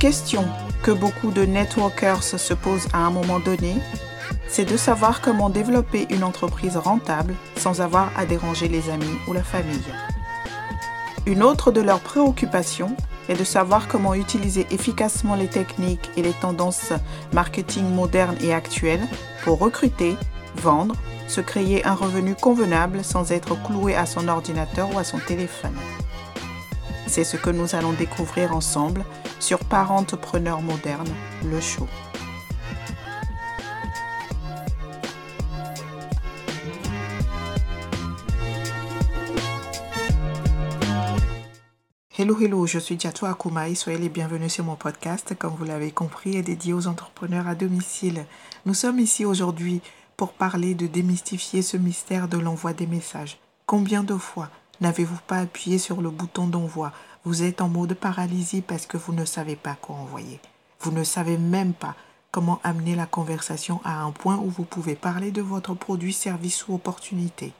Question que beaucoup de networkers se posent à un moment donné, c'est de savoir comment développer une entreprise rentable sans avoir à déranger les amis ou la famille. Une autre de leurs préoccupations est de savoir comment utiliser efficacement les techniques et les tendances marketing modernes et actuelles pour recruter, vendre, se créer un revenu convenable sans être cloué à son ordinateur ou à son téléphone. C'est ce que nous allons découvrir ensemble sur Parentepreneur moderne, le show. Hello, hello, je suis Diato Akumai. Soyez les bienvenus sur mon podcast, comme vous l'avez compris, est dédié aux entrepreneurs à domicile. Nous sommes ici aujourd'hui pour parler de démystifier ce mystère de l'envoi des messages. Combien de fois n'avez-vous pas appuyé sur le bouton d'envoi? Vous êtes en mode paralysie parce que vous ne savez pas quoi envoyer. Vous ne savez même pas comment amener la conversation à un point où vous pouvez parler de votre produit, service ou opportunité.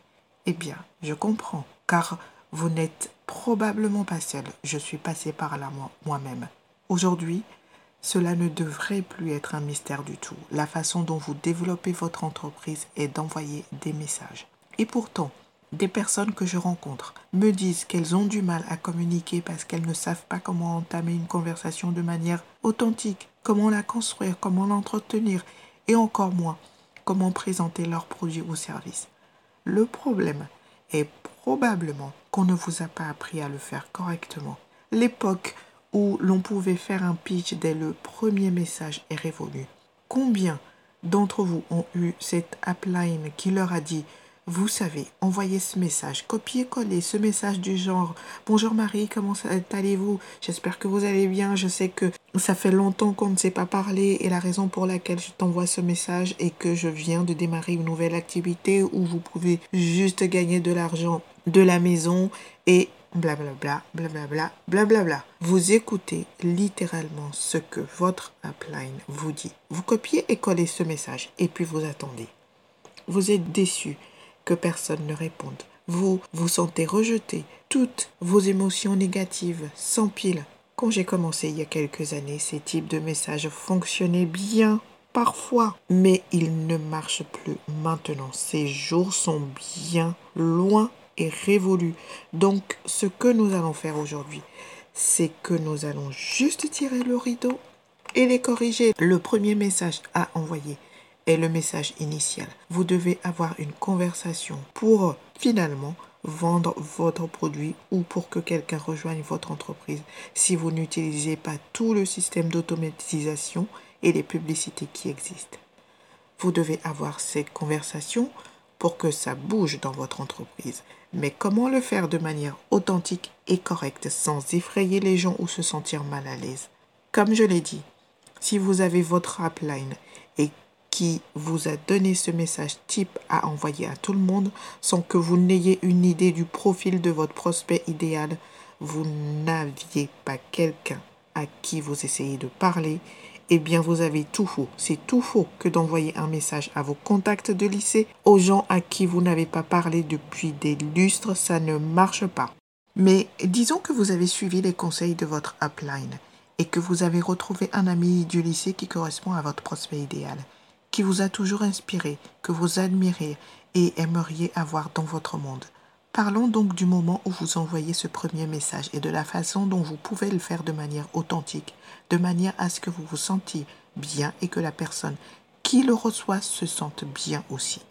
Eh bien, je comprends, car vous n'êtes probablement pas seul. Je suis passé par là moi-même. Aujourd'hui, cela ne devrait plus être un mystère du tout. La façon dont vous développez votre entreprise est d'envoyer des messages. Et pourtant, des personnes que je rencontre me disent qu'elles ont du mal à communiquer parce qu'elles ne savent pas comment entamer une conversation de manière authentique, comment la construire, comment l'entretenir et encore moins comment présenter leurs produits ou services. Le problème est probablement qu'on ne vous a pas appris à le faire correctement. L'époque où l'on pouvait faire un pitch dès le premier message est révolue. Combien d'entre vous ont eu cette upline qui leur a dit vous savez, envoyez ce message, copiez-coller ce message du genre Bonjour Marie, comment allez-vous? J'espère que vous allez bien. Je sais que ça fait longtemps qu'on ne s'est pas parlé et la raison pour laquelle je t'envoie ce message est que je viens de démarrer une nouvelle activité où vous pouvez juste gagner de l'argent de la maison et blablabla, blablabla, blablabla. Vous écoutez littéralement ce que votre upline vous dit. Vous copiez et collez ce message et puis vous attendez. Vous êtes déçu que personne ne réponde. Vous vous sentez rejeté. Toutes vos émotions négatives s'empilent. Quand j'ai commencé il y a quelques années, ces types de messages fonctionnaient bien parfois, mais ils ne marchent plus maintenant. Ces jours sont bien loin et révolus. Donc, ce que nous allons faire aujourd'hui, c'est que nous allons juste tirer le rideau et les corriger. Le premier message à envoyer le message initial. Vous devez avoir une conversation pour finalement vendre votre produit ou pour que quelqu'un rejoigne votre entreprise si vous n'utilisez pas tout le système d'automatisation et les publicités qui existent. Vous devez avoir cette conversation pour que ça bouge dans votre entreprise. Mais comment le faire de manière authentique et correcte sans effrayer les gens ou se sentir mal à l'aise? Comme je l'ai dit, si vous avez votre upline et vous a donné ce message type à envoyer à tout le monde sans que vous n'ayez une idée du profil de votre prospect idéal, vous n'aviez pas quelqu'un à qui vous essayez de parler, eh bien vous avez tout faux. C'est tout faux que d'envoyer un message à vos contacts de lycée, aux gens à qui vous n'avez pas parlé depuis des lustres, ça ne marche pas. Mais disons que vous avez suivi les conseils de votre upline et que vous avez retrouvé un ami du lycée qui correspond à votre prospect idéal vous a toujours inspiré, que vous admirez et aimeriez avoir dans votre monde. Parlons donc du moment où vous envoyez ce premier message et de la façon dont vous pouvez le faire de manière authentique, de manière à ce que vous vous sentiez bien et que la personne qui le reçoit se sente bien aussi.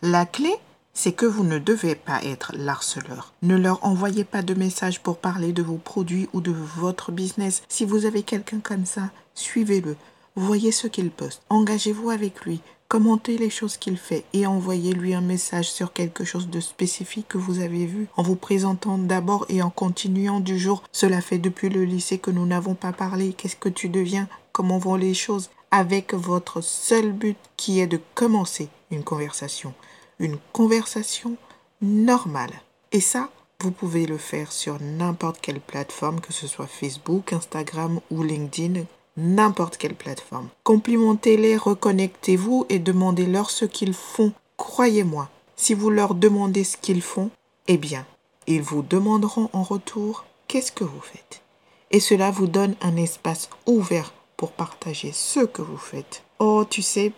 La clé, c'est que vous ne devez pas être l'harceleur. Ne leur envoyez pas de message pour parler de vos produits ou de votre business. Si vous avez quelqu'un comme ça, suivez-le. Voyez ce qu'il poste, engagez-vous avec lui, commentez les choses qu'il fait et envoyez-lui un message sur quelque chose de spécifique que vous avez vu en vous présentant d'abord et en continuant du jour. Cela fait depuis le lycée que nous n'avons pas parlé. Qu'est-ce que tu deviens? Comment vont les choses? Avec votre seul but qui est de commencer une conversation. Une conversation normale. Et ça, vous pouvez le faire sur n'importe quelle plateforme, que ce soit Facebook, Instagram ou LinkedIn, n'importe quelle plateforme. Complimentez-les, reconnectez-vous et demandez-leur ce qu'ils font. Croyez-moi, si vous leur demandez ce qu'ils font, eh bien, ils vous demanderont en retour qu'est-ce que vous faites? Et cela vous donne un espace ouvert pour partager ce que vous faites. Oh, tu sais,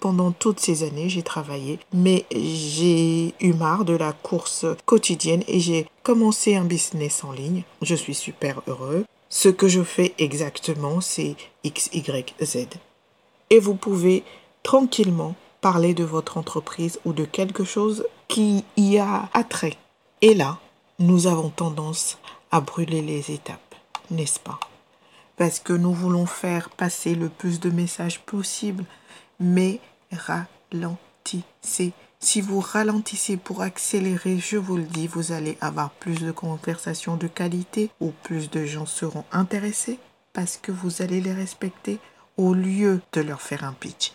pendant toutes ces années, j'ai travaillé, mais j'ai eu marre de la course quotidienne et j'ai commencé un business en ligne. Je suis super heureux. Ce que je fais exactement, c'est X, Y, Z. Et vous pouvez tranquillement parler de votre entreprise ou de quelque chose qui y a attrait. Et là, nous avons tendance à brûler les étapes, n'est-ce pas? Parce que nous voulons faire passer le plus de messages possible, mais ralentissez. Si vous ralentissez pour accélérer, je vous le dis, vous allez avoir plus de conversations de qualité ou plus de gens seront intéressés parce que vous allez les respecter au lieu de leur faire un pitch.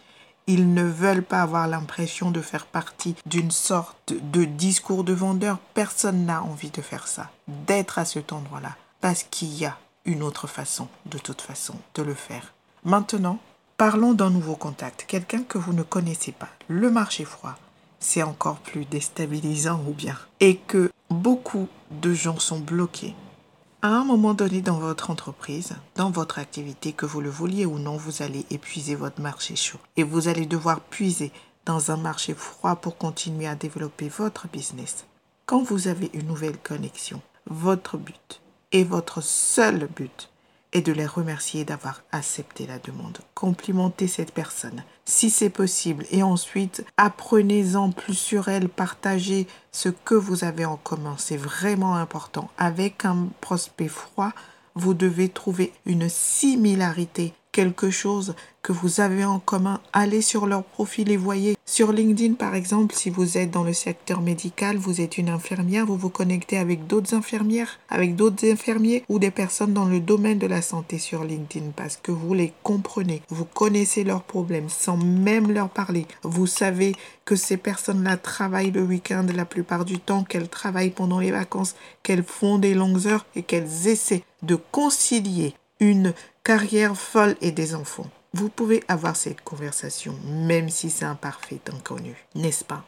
Ils ne veulent pas avoir l'impression de faire partie d'une sorte de discours de vendeur. Personne n'a envie de faire ça, d'être à cet endroit-là, parce qu'il y a une autre façon, de toute façon, de le faire. Maintenant, parlons d'un nouveau contact, quelqu'un que vous ne connaissez pas. Le marché froid, c'est encore plus déstabilisant ou bien. Et que beaucoup de gens sont bloqués à un moment donné dans votre entreprise, dans votre activité, que vous le vouliez ou non, vous allez épuiser votre marché chaud. Et vous allez devoir puiser dans un marché froid pour continuer à développer votre business. Quand vous avez une nouvelle connexion, votre but et votre seul but et de les remercier d'avoir accepté la demande. Complimentez cette personne si c'est possible et ensuite apprenez-en plus sur elle, partagez ce que vous avez en commun. C'est vraiment important. Avec un prospect froid, vous devez trouver une similarité quelque chose que vous avez en commun, allez sur leur profil et voyez. Sur LinkedIn, par exemple, si vous êtes dans le secteur médical, vous êtes une infirmière, vous vous connectez avec d'autres infirmières, avec d'autres infirmiers ou des personnes dans le domaine de la santé sur LinkedIn parce que vous les comprenez, vous connaissez leurs problèmes sans même leur parler. Vous savez que ces personnes-là travaillent le week-end la plupart du temps, qu'elles travaillent pendant les vacances, qu'elles font des longues heures et qu'elles essaient de concilier une carrière folle et des enfants. Vous pouvez avoir cette conversation, même si c'est un parfait inconnu, n'est-ce pas?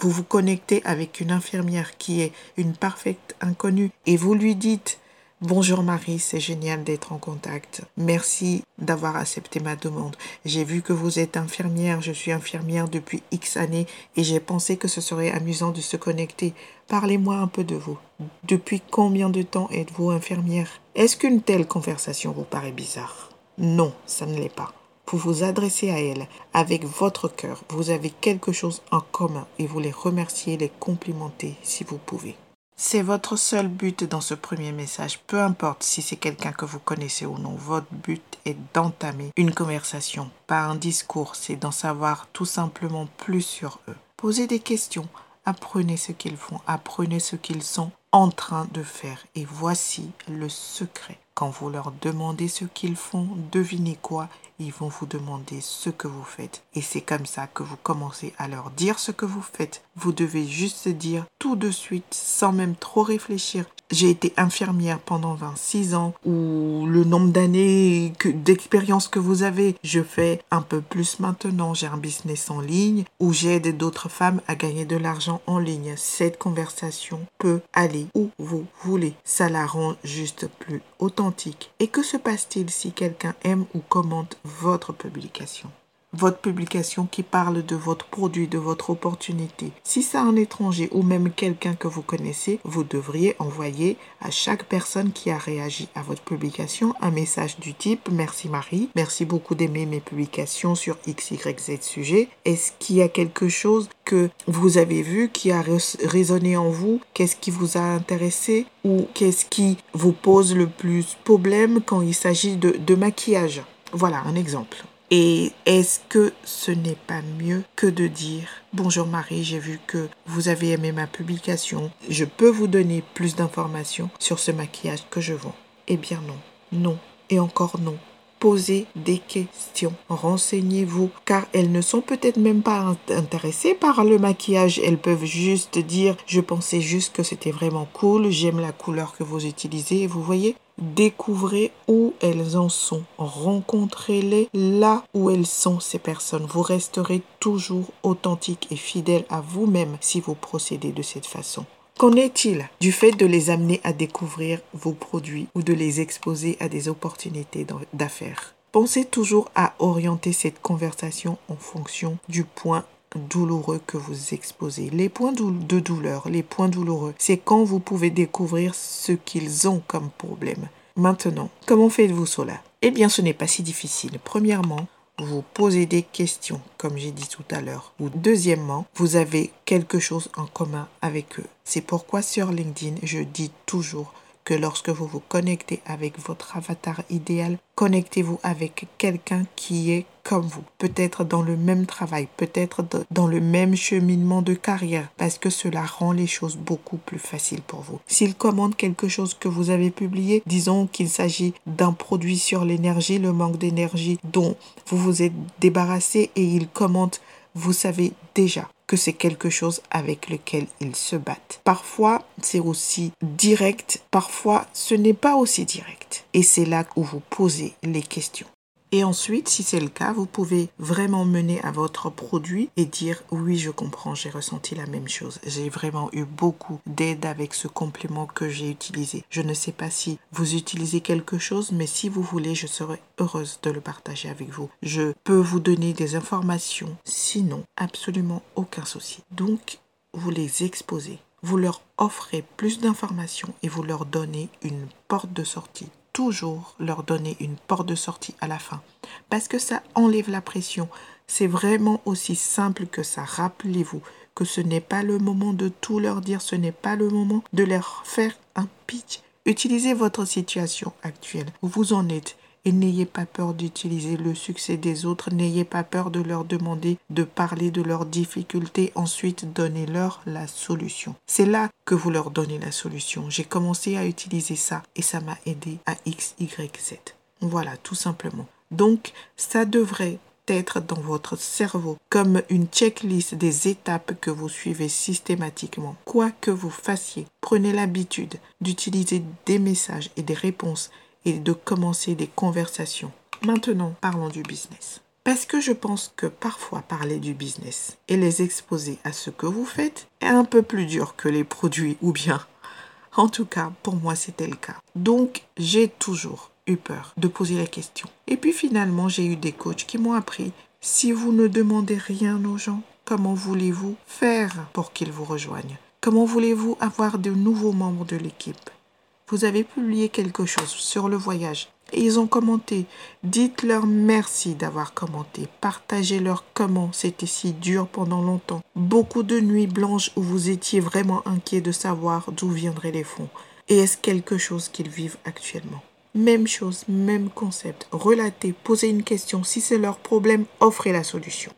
Vous vous connectez avec une infirmière qui est une parfaite inconnue et vous lui dites Bonjour Marie, c'est génial d'être en contact. Merci d'avoir accepté ma demande. J'ai vu que vous êtes infirmière, je suis infirmière depuis X années et j'ai pensé que ce serait amusant de se connecter. Parlez-moi un peu de vous. Depuis combien de temps êtes-vous infirmière? Est-ce qu'une telle conversation vous paraît bizarre? Non, ça ne l'est pas. Vous vous adressez à elle avec votre cœur. Vous avez quelque chose en commun et vous les remerciez, les complimentez si vous pouvez. C'est votre seul but dans ce premier message, peu importe si c'est quelqu'un que vous connaissez ou non. Votre but est d'entamer une conversation, pas un discours, c'est d'en savoir tout simplement plus sur eux. Posez des questions, Apprenez ce qu'ils font, apprenez ce qu'ils sont en train de faire. Et voici le secret. Quand vous leur demandez ce qu'ils font, devinez quoi Ils vont vous demander ce que vous faites. Et c'est comme ça que vous commencez à leur dire ce que vous faites. Vous devez juste dire tout de suite, sans même trop réfléchir. J'ai été infirmière pendant 26 ans, ou le nombre d'années d'expérience que vous avez. Je fais un peu plus maintenant. J'ai un business en ligne, où j'aide d'autres femmes à gagner de l'argent en ligne. Cette conversation peut aller où vous voulez. Ça la rend juste plus authentique. Et que se passe-t-il si quelqu'un aime ou commente votre publication votre publication qui parle de votre produit, de votre opportunité. Si c'est un étranger ou même quelqu'un que vous connaissez, vous devriez envoyer à chaque personne qui a réagi à votre publication un message du type Merci Marie, merci beaucoup d'aimer mes publications sur XYZ sujet. Est-ce qu'il y a quelque chose que vous avez vu qui a résonné en vous? Qu'est-ce qui vous a intéressé? Ou qu'est-ce qui vous pose le plus problème quand il s'agit de, de maquillage? Voilà un exemple. Et est-ce que ce n'est pas mieux que de dire Bonjour Marie, j'ai vu que vous avez aimé ma publication. Je peux vous donner plus d'informations sur ce maquillage que je vends Eh bien non, non et encore non. Posez des questions, renseignez-vous, car elles ne sont peut-être même pas intéressées par le maquillage. Elles peuvent juste dire, je pensais juste que c'était vraiment cool, j'aime la couleur que vous utilisez, vous voyez Découvrez où elles en sont. Rencontrez-les là où elles sont, ces personnes. Vous resterez toujours authentique et fidèle à vous-même si vous procédez de cette façon. Qu'en est-il du fait de les amener à découvrir vos produits ou de les exposer à des opportunités d'affaires? Pensez toujours à orienter cette conversation en fonction du point douloureux que vous exposez. Les points de douleur, les points douloureux, c'est quand vous pouvez découvrir ce qu'ils ont comme problème. Maintenant, comment faites-vous cela? Eh bien, ce n'est pas si difficile. Premièrement, vous posez des questions, comme j'ai dit tout à l'heure. Ou deuxièmement, vous avez quelque chose en commun avec eux. C'est pourquoi sur LinkedIn, je dis toujours que lorsque vous vous connectez avec votre avatar idéal, connectez-vous avec quelqu'un qui est comme vous, peut-être dans le même travail, peut-être dans le même cheminement de carrière, parce que cela rend les choses beaucoup plus faciles pour vous. S'il commande quelque chose que vous avez publié, disons qu'il s'agit d'un produit sur l'énergie, le manque d'énergie dont vous vous êtes débarrassé et il commente, vous savez déjà que c'est quelque chose avec lequel ils se battent. Parfois, c'est aussi direct, parfois, ce n'est pas aussi direct. Et c'est là où vous posez les questions. Et ensuite, si c'est le cas, vous pouvez vraiment mener à votre produit et dire oui, je comprends, j'ai ressenti la même chose. J'ai vraiment eu beaucoup d'aide avec ce complément que j'ai utilisé. Je ne sais pas si vous utilisez quelque chose, mais si vous voulez, je serai heureuse de le partager avec vous. Je peux vous donner des informations, sinon absolument aucun souci. Donc, vous les exposez. Vous leur offrez plus d'informations et vous leur donnez une porte de sortie toujours leur donner une porte de sortie à la fin. Parce que ça enlève la pression. C'est vraiment aussi simple que ça. Rappelez-vous que ce n'est pas le moment de tout leur dire, ce n'est pas le moment de leur faire un pitch. Utilisez votre situation actuelle, vous en êtes, et n'ayez pas peur d'utiliser le succès des autres, n'ayez pas peur de leur demander de parler de leurs difficultés, ensuite donnez-leur la solution. C'est là que vous leur donnez la solution. J'ai commencé à utiliser ça et ça m'a aidé à X, Y, Z. Voilà, tout simplement. Donc, ça devrait être dans votre cerveau comme une checklist des étapes que vous suivez systématiquement. Quoi que vous fassiez, prenez l'habitude d'utiliser des messages et des réponses et de commencer des conversations. Maintenant, parlons du business. Parce que je pense que parfois parler du business et les exposer à ce que vous faites est un peu plus dur que les produits ou bien. En tout cas, pour moi, c'était le cas. Donc, j'ai toujours eu peur de poser la question. Et puis finalement, j'ai eu des coachs qui m'ont appris, si vous ne demandez rien aux gens, comment voulez-vous faire pour qu'ils vous rejoignent? Comment voulez-vous avoir de nouveaux membres de l'équipe? Vous avez publié quelque chose sur le voyage et ils ont commenté. Dites-leur merci d'avoir commenté. Partagez-leur comment c'était si dur pendant longtemps. Beaucoup de nuits blanches où vous étiez vraiment inquiet de savoir d'où viendraient les fonds. Et est-ce quelque chose qu'ils vivent actuellement? Même chose, même concept. Relatez, posez une question. Si c'est leur problème, offrez la solution.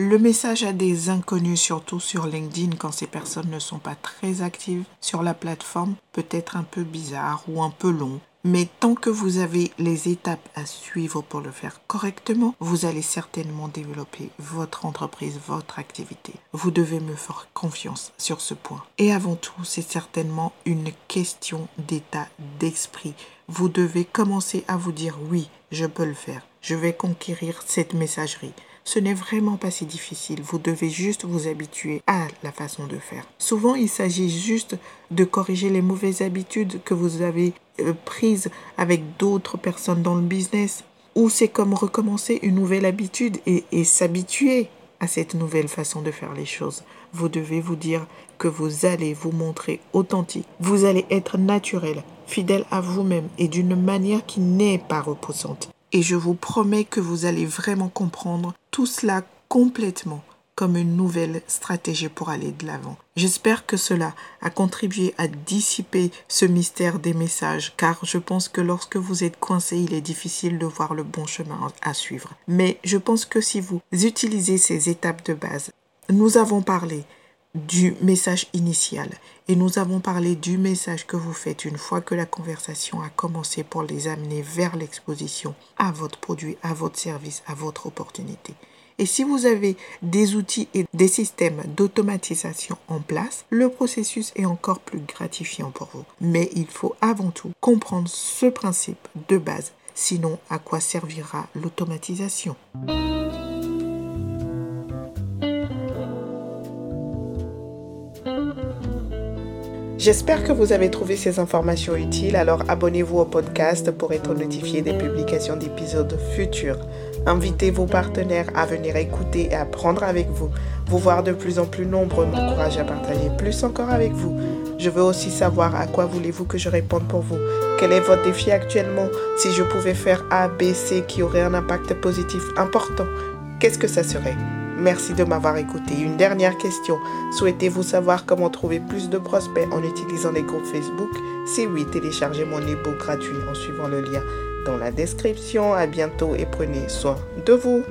Le message à des inconnus, surtout sur LinkedIn, quand ces personnes ne sont pas très actives sur la plateforme, peut être un peu bizarre ou un peu long. Mais tant que vous avez les étapes à suivre pour le faire correctement, vous allez certainement développer votre entreprise, votre activité. Vous devez me faire confiance sur ce point. Et avant tout, c'est certainement une question d'état d'esprit. Vous devez commencer à vous dire oui, je peux le faire. Je vais conquérir cette messagerie. Ce n'est vraiment pas si difficile. Vous devez juste vous habituer à la façon de faire. Souvent, il s'agit juste de corriger les mauvaises habitudes que vous avez euh, prises avec d'autres personnes dans le business. Ou c'est comme recommencer une nouvelle habitude et, s'habituer à cette nouvelle façon de faire les choses. Vous devez vous dire que vous allez vous montrer authentique. Vous allez être naturel, fidèle à vous-même et d'une manière qui n'est pas reposante. Et je vous promets que vous allez vraiment comprendre tout cela complètement comme une nouvelle stratégie pour aller de l'avant. J'espère que cela a contribué à dissiper ce mystère des messages, car je pense que lorsque vous êtes coincé, il est difficile de voir le bon chemin à suivre. Mais je pense que si vous utilisez ces étapes de base, nous avons parlé du message initial. Et nous avons parlé du message que vous faites une fois que la conversation a commencé pour les amener vers l'exposition à votre produit, à votre service, à votre opportunité. Et si vous avez des outils et des systèmes d'automatisation en place, le processus est encore plus gratifiant pour vous. Mais il faut avant tout comprendre ce principe de base. Sinon, à quoi servira l'automatisation J'espère que vous avez trouvé ces informations utiles, alors abonnez-vous au podcast pour être notifié des publications d'épisodes futurs. Invitez vos partenaires à venir écouter et apprendre avec vous. Vous voir de plus en plus nombreux m'encourage à partager plus encore avec vous. Je veux aussi savoir à quoi voulez-vous que je réponde pour vous. Quel est votre défi actuellement? Si je pouvais faire A, B, C qui aurait un impact positif important, qu'est-ce que ça serait? Merci de m'avoir écouté. Une dernière question. Souhaitez-vous savoir comment trouver plus de prospects en utilisant les groupes Facebook? Si oui, téléchargez mon e-book gratuit en suivant le lien dans la description. À bientôt et prenez soin de vous.